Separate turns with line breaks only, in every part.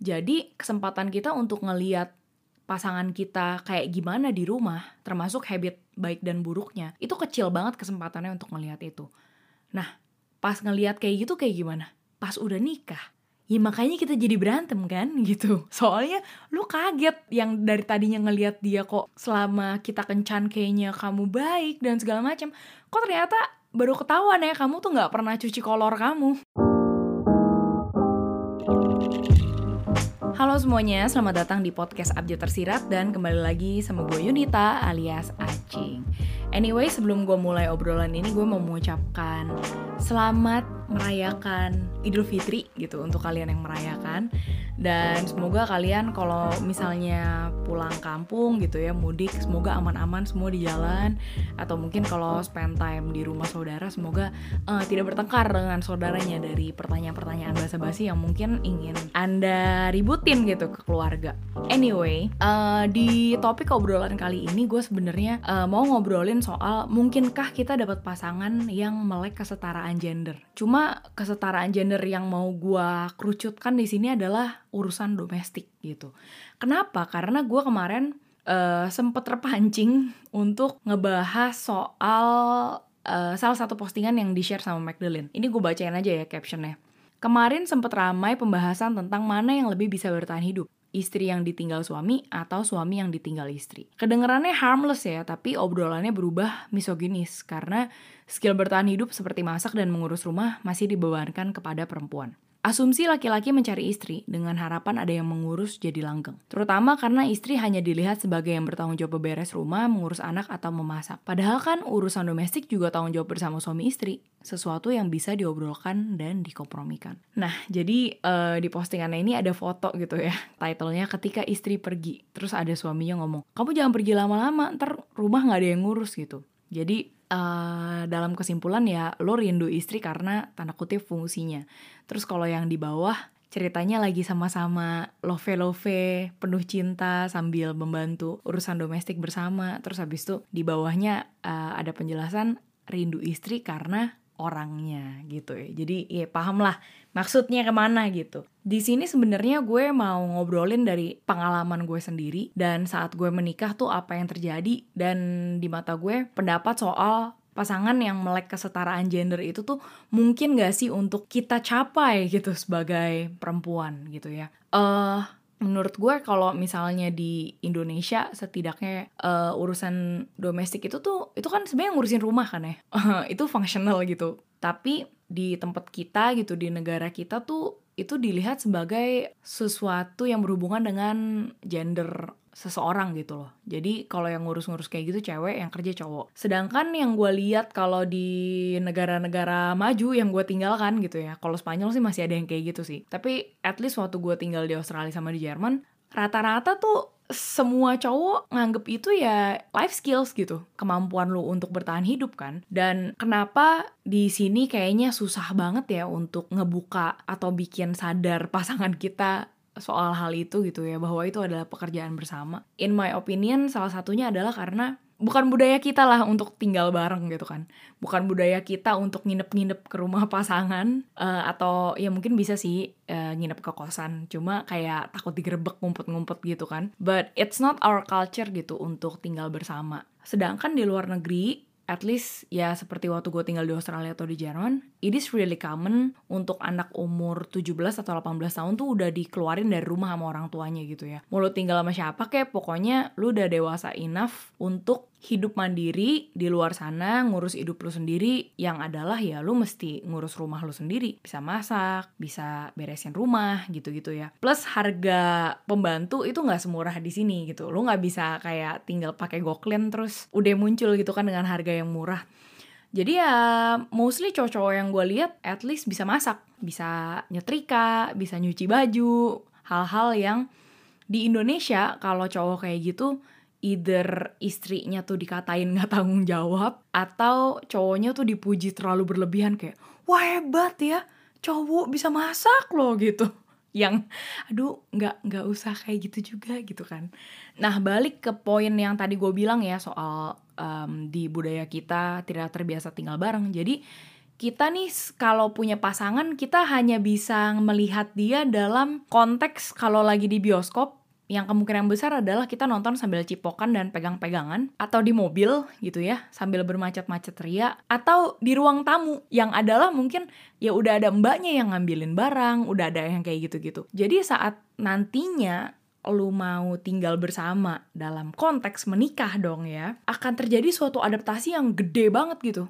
Jadi kesempatan kita untuk ngeliat pasangan kita kayak gimana di rumah, termasuk habit baik dan buruknya, itu kecil banget kesempatannya untuk ngeliat itu. Nah, pas ngeliat kayak gitu kayak gimana? Pas udah nikah, ya makanya kita jadi berantem kan gitu soalnya lu kaget yang dari tadinya ngelihat dia kok selama kita kencan kayaknya kamu baik dan segala macam kok ternyata baru ketahuan ya kamu tuh nggak pernah cuci kolor kamu Halo semuanya, selamat datang di podcast Abjad Tersirat dan kembali lagi sama gue Yunita alias Acing. Anyway, sebelum gue mulai obrolan ini, gue mau mengucapkan selamat merayakan Idul Fitri gitu untuk kalian yang merayakan dan semoga kalian kalau misalnya pulang kampung gitu ya mudik semoga aman-aman semua di jalan atau mungkin kalau spend time di rumah saudara semoga uh, tidak bertengkar dengan saudaranya dari pertanyaan-pertanyaan basa-basi yang mungkin ingin anda ributin gitu ke keluarga. Anyway, uh, di topik obrolan kali ini gue sebenarnya uh, mau ngobrolin soal mungkinkah kita dapat pasangan yang melek kesetaraan gender. Cuma kesetaraan gender yang mau gue kerucutkan di sini adalah urusan domestik gitu. Kenapa? Karena gue kemarin uh, sempet terpancing untuk ngebahas soal uh, salah satu postingan yang di-share sama Magdalene. Ini gue bacain aja ya captionnya. Kemarin sempet ramai pembahasan tentang mana yang lebih bisa bertahan hidup. Istri yang ditinggal suami atau suami yang ditinggal istri. Kedengerannya harmless ya, tapi obrolannya berubah misoginis karena skill bertahan hidup seperti masak dan mengurus rumah masih dibebankan kepada perempuan. Asumsi laki-laki mencari istri dengan harapan ada yang mengurus jadi langgeng. Terutama karena istri hanya dilihat sebagai yang bertanggung jawab beberes rumah, mengurus anak, atau memasak. Padahal kan urusan domestik juga tanggung jawab bersama suami istri. Sesuatu yang bisa diobrolkan dan dikompromikan. Nah, jadi uh, di postingannya ini ada foto gitu ya. Titlenya ketika istri pergi. Terus ada suaminya ngomong, kamu jangan pergi lama-lama, ntar rumah gak ada yang ngurus gitu. Jadi uh, dalam kesimpulan ya lo rindu istri karena tanda kutip fungsinya. Terus kalau yang di bawah ceritanya lagi sama-sama love-love, penuh cinta sambil membantu urusan domestik bersama. Terus habis itu di bawahnya uh, ada penjelasan rindu istri karena orangnya gitu ya. Jadi ya paham lah maksudnya ke mana gitu. Di sini sebenarnya gue mau ngobrolin dari pengalaman gue sendiri dan saat gue menikah tuh apa yang terjadi dan di mata gue pendapat soal pasangan yang melek kesetaraan gender itu tuh mungkin gak sih untuk kita capai gitu sebagai perempuan gitu ya. Eh uh, menurut gue kalau misalnya di Indonesia setidaknya uh, urusan domestik itu tuh itu kan sebenarnya ngurusin rumah kan ya? Itu fungsional gitu. Tapi di tempat kita gitu di negara kita tuh itu dilihat sebagai sesuatu yang berhubungan dengan gender seseorang gitu loh. Jadi kalau yang ngurus-ngurus kayak gitu cewek, yang kerja cowok. Sedangkan yang gue lihat kalau di negara-negara maju yang gue tinggalkan gitu ya. Kalau Spanyol sih masih ada yang kayak gitu sih. Tapi at least waktu gue tinggal di Australia sama di Jerman, rata-rata tuh semua cowok nganggep itu ya life skills gitu kemampuan lu untuk bertahan hidup kan dan kenapa di sini kayaknya susah banget ya untuk ngebuka atau bikin sadar pasangan kita soal hal itu gitu ya bahwa itu adalah pekerjaan bersama. In my opinion salah satunya adalah karena bukan budaya kita lah untuk tinggal bareng gitu kan. Bukan budaya kita untuk nginep-nginep ke rumah pasangan uh, atau ya mungkin bisa sih uh, nginep ke kosan. Cuma kayak takut digerebek ngumpet-ngumpet gitu kan. But it's not our culture gitu untuk tinggal bersama. Sedangkan di luar negeri at least ya seperti waktu gue tinggal di Australia atau di Jerman, it is really common untuk anak umur 17 atau 18 tahun tuh udah dikeluarin dari rumah sama orang tuanya gitu ya. Mau lu tinggal sama siapa kayak pokoknya lu udah dewasa enough untuk hidup mandiri di luar sana ngurus hidup lu sendiri. Yang adalah ya lu mesti ngurus rumah lu sendiri. Bisa masak bisa beresin rumah gitu-gitu ya. Plus harga pembantu itu nggak semurah di sini gitu. Lu nggak bisa kayak tinggal pakai goklen terus udah muncul gitu kan dengan harga yang murah jadi ya mostly cowok-cowok yang gue lihat at least bisa masak bisa nyetrika bisa nyuci baju hal-hal yang di Indonesia kalau cowok kayak gitu either istrinya tuh dikatain nggak tanggung jawab atau cowoknya tuh dipuji terlalu berlebihan kayak wah hebat ya cowok bisa masak loh gitu yang aduh nggak nggak usah kayak gitu juga gitu kan. Nah balik ke poin yang tadi gue bilang ya soal um, di budaya kita tidak terbiasa tinggal bareng. Jadi kita nih kalau punya pasangan kita hanya bisa melihat dia dalam konteks kalau lagi di bioskop yang kemungkinan besar adalah kita nonton sambil cipokan dan pegang-pegangan atau di mobil gitu ya sambil bermacet-macet ria atau di ruang tamu yang adalah mungkin ya udah ada mbaknya yang ngambilin barang udah ada yang kayak gitu-gitu. Jadi saat nantinya lu mau tinggal bersama dalam konteks menikah dong ya akan terjadi suatu adaptasi yang gede banget gitu.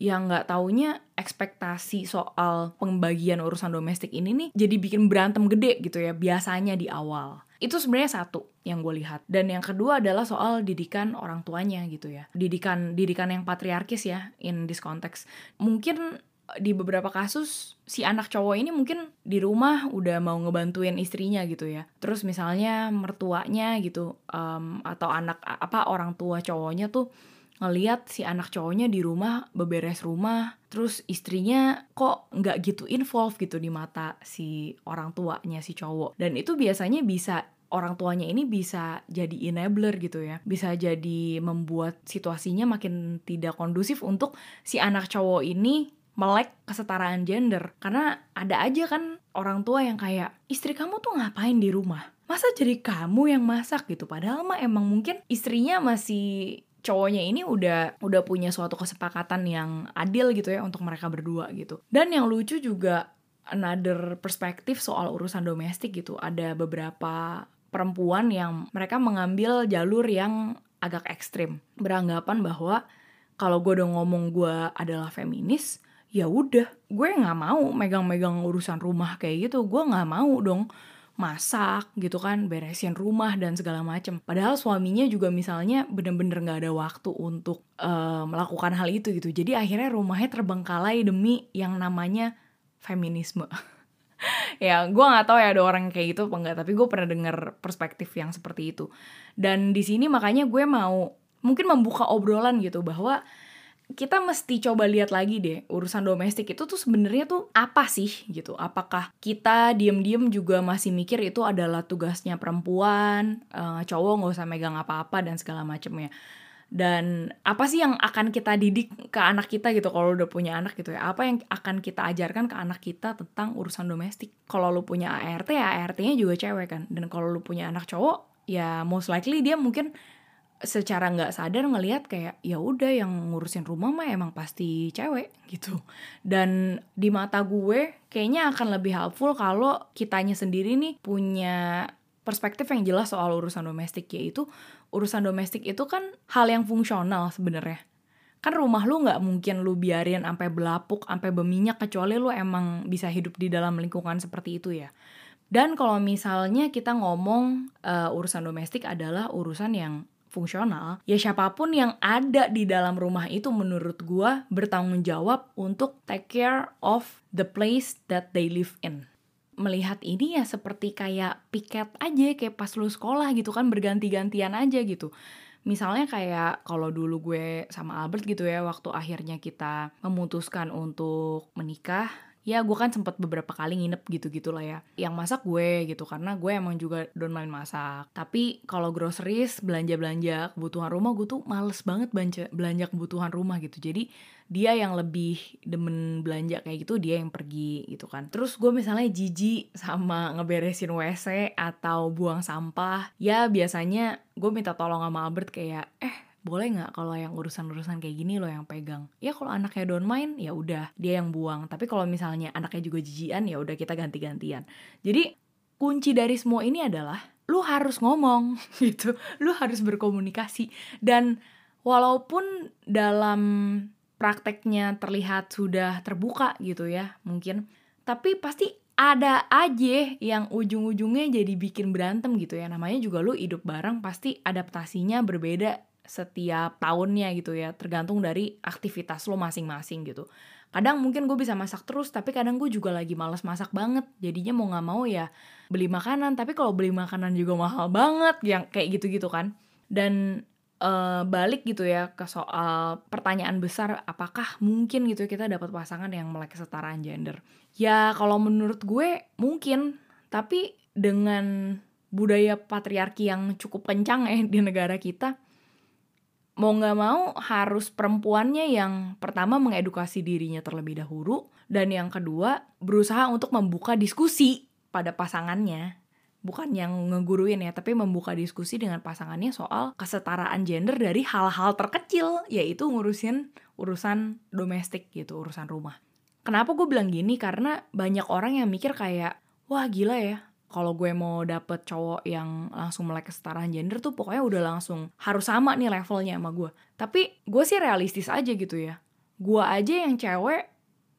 Yang nggak taunya ekspektasi soal pembagian urusan domestik ini nih jadi bikin berantem gede gitu ya biasanya di awal itu sebenarnya satu yang gue lihat. Dan yang kedua adalah soal didikan orang tuanya gitu ya. Didikan didikan yang patriarkis ya in this context. Mungkin di beberapa kasus si anak cowok ini mungkin di rumah udah mau ngebantuin istrinya gitu ya. Terus misalnya mertuanya gitu um, atau anak apa orang tua cowoknya tuh ngeliat si anak cowoknya di rumah beberes rumah terus istrinya kok nggak gitu involve gitu di mata si orang tuanya si cowok. Dan itu biasanya bisa orang tuanya ini bisa jadi enabler gitu ya. Bisa jadi membuat situasinya makin tidak kondusif untuk si anak cowok ini melek kesetaraan gender. Karena ada aja kan orang tua yang kayak istri kamu tuh ngapain di rumah? Masa jadi kamu yang masak gitu? Padahal mah emang mungkin istrinya masih cowoknya ini udah udah punya suatu kesepakatan yang adil gitu ya untuk mereka berdua gitu. Dan yang lucu juga another perspektif soal urusan domestik gitu. Ada beberapa perempuan yang mereka mengambil jalur yang agak ekstrim. Beranggapan bahwa kalau gue udah ngomong gue adalah feminis, ya udah gue nggak mau megang-megang urusan rumah kayak gitu. Gue nggak mau dong masak gitu kan, beresin rumah dan segala macem. Padahal suaminya juga misalnya bener-bener nggak ada waktu untuk uh, melakukan hal itu gitu. Jadi akhirnya rumahnya terbengkalai demi yang namanya feminisme. ya gue nggak tahu ya ada orang kayak gitu apa enggak tapi gue pernah dengar perspektif yang seperti itu dan di sini makanya gue mau mungkin membuka obrolan gitu bahwa kita mesti coba lihat lagi deh urusan domestik itu tuh sebenarnya tuh apa sih gitu? Apakah kita diem-diem juga masih mikir itu adalah tugasnya perempuan uh, cowok nggak usah megang apa-apa dan segala macamnya dan apa sih yang akan kita didik ke anak kita gitu kalau udah punya anak gitu ya? Apa yang akan kita ajarkan ke anak kita tentang urusan domestik? Kalau lu punya ART ya ART-nya juga cewek kan? Dan kalau lu punya anak cowok ya most likely dia mungkin secara nggak sadar ngelihat kayak ya udah yang ngurusin rumah mah emang pasti cewek gitu. Dan di mata gue kayaknya akan lebih helpful kalau kitanya sendiri nih punya perspektif yang jelas soal urusan domestik yaitu urusan domestik itu kan hal yang fungsional sebenarnya. Kan rumah lu nggak mungkin lu biarin sampai belapuk sampai berminyak kecuali lu emang bisa hidup di dalam lingkungan seperti itu ya. Dan kalau misalnya kita ngomong uh, urusan domestik adalah urusan yang fungsional, ya siapa pun yang ada di dalam rumah itu menurut gua bertanggung jawab untuk take care of the place that they live in. Melihat ini ya seperti kayak piket aja, kayak pas lu sekolah gitu kan berganti-gantian aja gitu. Misalnya kayak kalau dulu gue sama Albert gitu ya, waktu akhirnya kita memutuskan untuk menikah, ya gue kan sempet beberapa kali nginep gitu-gitu lah ya. Yang masak gue gitu karena gue emang juga don't mind masak. Tapi kalau groceries belanja-belanja kebutuhan rumah gue tuh males banget belanja belanja kebutuhan rumah gitu. Jadi dia yang lebih demen belanja kayak gitu dia yang pergi gitu kan. Terus gue misalnya jijik sama ngeberesin WC atau buang sampah ya biasanya gue minta tolong sama Albert kayak eh boleh nggak kalau yang urusan-urusan kayak gini lo yang pegang? Ya kalau anaknya don't mind ya udah dia yang buang. Tapi kalau misalnya anaknya juga jijian ya udah kita ganti-gantian. Jadi kunci dari semua ini adalah lu harus ngomong gitu. Lu harus berkomunikasi. Dan walaupun dalam prakteknya terlihat sudah terbuka gitu ya mungkin tapi pasti ada aja yang ujung-ujungnya jadi bikin berantem gitu ya. Namanya juga lu hidup bareng pasti adaptasinya berbeda setiap tahunnya gitu ya tergantung dari aktivitas lo masing-masing gitu. Kadang mungkin gue bisa masak terus tapi kadang gue juga lagi males masak banget. Jadinya mau nggak mau ya beli makanan tapi kalau beli makanan juga mahal banget yang kayak gitu-gitu kan. Dan uh, balik gitu ya ke soal pertanyaan besar apakah mungkin gitu kita dapat pasangan yang melek kesetaraan gender? Ya kalau menurut gue mungkin tapi dengan budaya patriarki yang cukup kencang ya di negara kita mau nggak mau harus perempuannya yang pertama mengedukasi dirinya terlebih dahulu dan yang kedua berusaha untuk membuka diskusi pada pasangannya. Bukan yang ngeguruin ya tapi membuka diskusi dengan pasangannya soal kesetaraan gender dari hal-hal terkecil yaitu ngurusin urusan domestik gitu urusan rumah. Kenapa gue bilang gini? Karena banyak orang yang mikir kayak wah gila ya kalau gue mau dapet cowok yang langsung melek kesetaraan gender tuh pokoknya udah langsung harus sama nih levelnya sama gue. Tapi gue sih realistis aja gitu ya. Gue aja yang cewek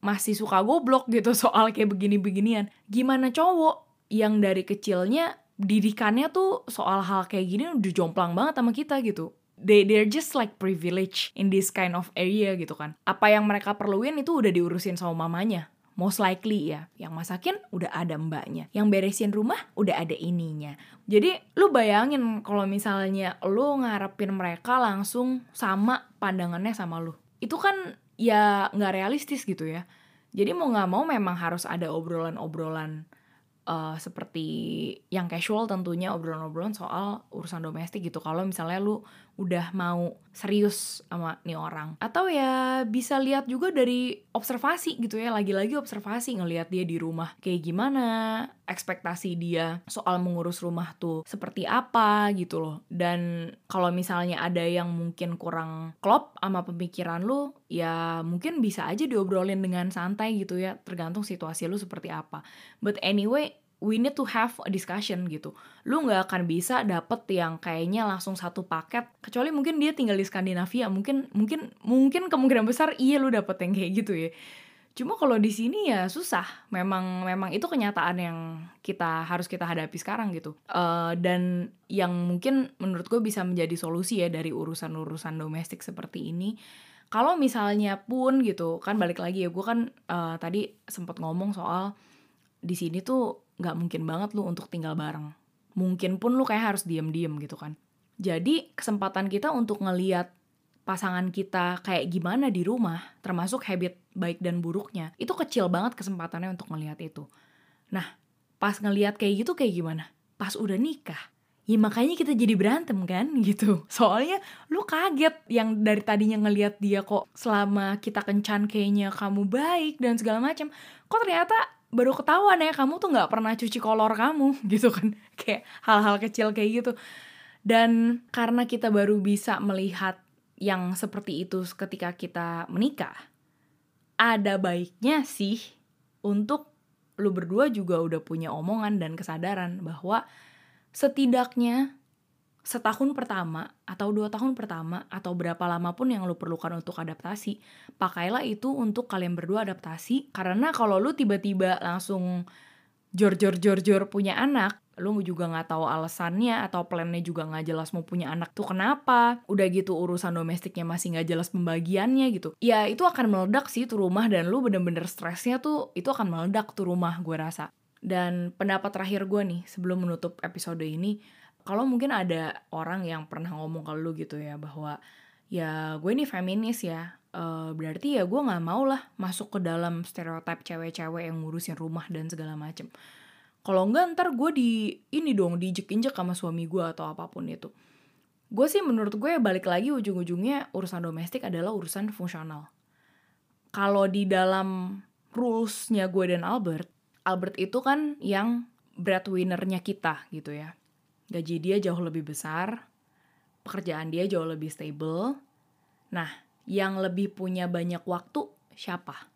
masih suka goblok gitu soal kayak begini-beginian. Gimana cowok yang dari kecilnya didikannya tuh soal hal kayak gini udah jomplang banget sama kita gitu. They they're just like privilege in this kind of area gitu kan. Apa yang mereka perluin itu udah diurusin sama mamanya most likely ya yang masakin udah ada mbaknya. Yang beresin rumah udah ada ininya. Jadi lu bayangin kalau misalnya lu ngarepin mereka langsung sama pandangannya sama lu. Itu kan ya nggak realistis gitu ya. Jadi mau nggak mau memang harus ada obrolan-obrolan uh, seperti yang casual tentunya obrolan-obrolan soal urusan domestik gitu. Kalau misalnya lu udah mau serius sama nih orang. Atau ya bisa lihat juga dari observasi gitu ya lagi-lagi observasi ngelihat dia di rumah kayak gimana ekspektasi dia soal mengurus rumah tuh seperti apa gitu loh. Dan kalau misalnya ada yang mungkin kurang klop sama pemikiran lu ya mungkin bisa aja diobrolin dengan santai gitu ya tergantung situasi lu seperti apa. But anyway we need to have a discussion gitu. Lu nggak akan bisa dapet yang kayaknya langsung satu paket. Kecuali mungkin dia tinggal di Skandinavia, mungkin mungkin mungkin kemungkinan besar iya lu dapet yang kayak gitu ya. Cuma kalau di sini ya susah. Memang memang itu kenyataan yang kita harus kita hadapi sekarang gitu. Uh, dan yang mungkin menurut gue bisa menjadi solusi ya dari urusan-urusan domestik seperti ini. Kalau misalnya pun gitu, kan balik lagi ya gue kan uh, tadi sempat ngomong soal di sini tuh nggak mungkin banget lu untuk tinggal bareng. Mungkin pun lu kayak harus diem-diem gitu kan. Jadi kesempatan kita untuk ngeliat pasangan kita kayak gimana di rumah, termasuk habit baik dan buruknya, itu kecil banget kesempatannya untuk ngeliat itu. Nah, pas ngeliat kayak gitu kayak gimana? Pas udah nikah, ya makanya kita jadi berantem kan gitu soalnya lu kaget yang dari tadinya ngeliat dia kok selama kita kencan kayaknya kamu baik dan segala macam kok ternyata baru ketahuan ya kamu tuh nggak pernah cuci kolor kamu gitu kan. Kayak hal-hal kecil kayak gitu. Dan karena kita baru bisa melihat yang seperti itu ketika kita menikah ada baiknya sih untuk lu berdua juga udah punya omongan dan kesadaran bahwa setidaknya setahun pertama atau dua tahun pertama atau berapa lama pun yang lu perlukan untuk adaptasi pakailah itu untuk kalian berdua adaptasi. Karena kalau lu tiba-tiba langsung jor jor jor jor punya anak lu juga nggak tahu alasannya atau plannya juga nggak jelas mau punya anak tuh kenapa udah gitu urusan domestiknya masih nggak jelas pembagiannya gitu. Ya itu akan meledak sih tuh rumah dan lu bener-bener stresnya tuh itu akan meledak tuh rumah gue rasa. Dan pendapat terakhir gue nih sebelum menutup episode ini kalau mungkin ada orang yang pernah ngomong ke lu gitu ya bahwa ya gue ini feminis ya uh, berarti ya gue nggak mau lah masuk ke dalam stereotip cewek-cewek yang ngurusin rumah dan segala macem. Kalau enggak ntar gue di ini dong diinjek-injek sama suami gue atau apa pun itu. Gue sih menurut gue balik lagi ujung-ujungnya urusan domestik adalah urusan fungsional. Kalau di dalam rulesnya gue dan Albert Albert itu kan yang breadwinnernya kita gitu ya gaji dia jauh lebih besar, pekerjaan dia jauh lebih stable. Nah, yang lebih punya banyak waktu siapa?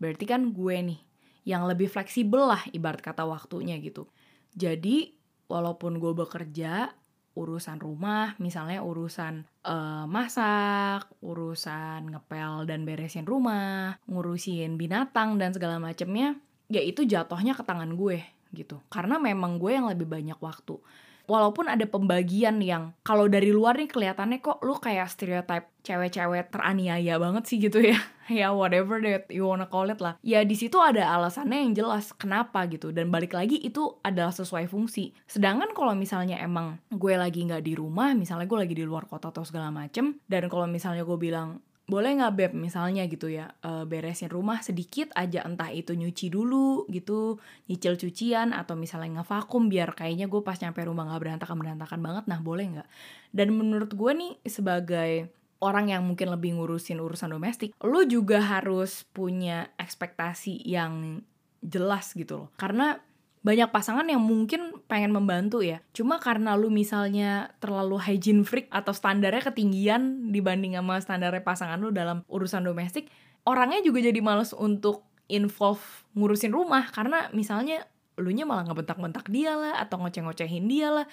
Berarti kan gue nih, yang lebih fleksibel lah ibarat kata waktunya gitu. Jadi, walaupun gue bekerja, urusan rumah, misalnya urusan uh, masak, urusan ngepel dan beresin rumah, ngurusin binatang dan segala macemnya, ya itu jatuhnya ke tangan gue gitu. Karena memang gue yang lebih banyak waktu walaupun ada pembagian yang kalau dari luar nih kelihatannya kok lu kayak stereotype cewek-cewek teraniaya banget sih gitu ya. Ya whatever that you wanna call it lah. Ya di situ ada alasannya yang jelas kenapa gitu. Dan balik lagi itu adalah sesuai fungsi. Sedangkan kalau misalnya emang gue lagi nggak di rumah misalnya gue lagi di luar kota atau segala macem dan kalau misalnya gue bilang boleh nggak beb misalnya gitu ya uh, beresin rumah sedikit aja entah itu nyuci dulu gitu nyicil cucian atau misalnya ngevakum biar kayaknya gue pas nyampe rumah nggak berantakan berantakan banget nah boleh nggak? Dan menurut gue nih sebagai orang yang mungkin lebih ngurusin urusan domestik lo juga harus punya ekspektasi yang jelas gitu loh. Karena banyak pasangan yang mungkin pengen membantu ya. Cuma karena lu misalnya terlalu hygiene freak atau standarnya ketinggian dibanding sama standarnya pasangan lu dalam urusan domestik, orangnya juga jadi males untuk involve ngurusin rumah karena misalnya elunya malah ngebentak-bentak dia lah atau ngoceh-ngocehin dia lah.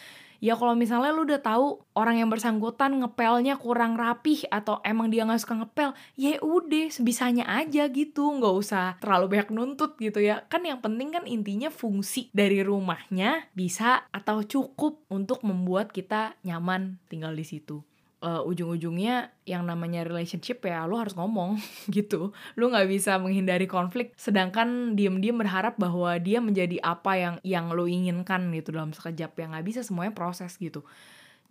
Ya kalau misalnya lu udah tahu orang yang bersangkutan ngepelnya kurang rapih atau emang dia nggak suka ngepel ya udah sebisanya aja gitu. Nggak usah terlalu banyak nuntut gitu ya. Kan yang penting kan intinya fungsi dari rumahnya bisa atau cukup untuk membuat kita nyaman tinggal di situ uh, ujung-ujungnya yang namanya relationship ya lo harus ngomong gitu. Lo nggak bisa menghindari konflik. Sedangkan diem-diem berharap bahwa dia menjadi apa yang yang lo inginkan gitu dalam sekejap. Yang nggak bisa semuanya proses gitu.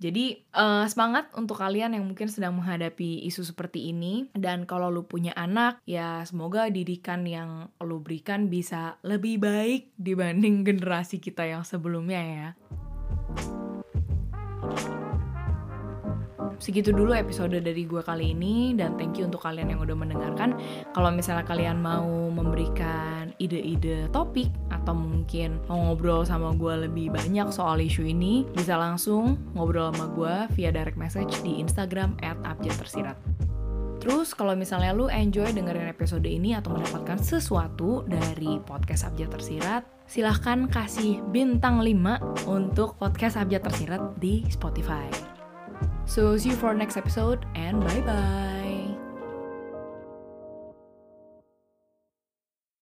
Jadi uh, semangat untuk kalian yang mungkin sedang menghadapi isu seperti ini. Dan kalau lu punya anak ya semoga didikan yang lu berikan bisa lebih baik dibanding generasi kita yang sebelumnya ya. Segitu dulu episode dari gue kali ini dan thank you untuk kalian yang udah mendengarkan. Kalau misalnya kalian mau memberikan ide-ide topik atau mungkin mau ngobrol sama gue lebih banyak soal isu ini, bisa langsung ngobrol sama gue via direct message di Instagram @abjadtersirat. Terus kalau misalnya lu enjoy dengerin episode ini atau mendapatkan sesuatu dari podcast Abjad Tersirat, silahkan kasih bintang 5 untuk podcast Abjad Tersirat di Spotify. So see you for next episode and bye bye.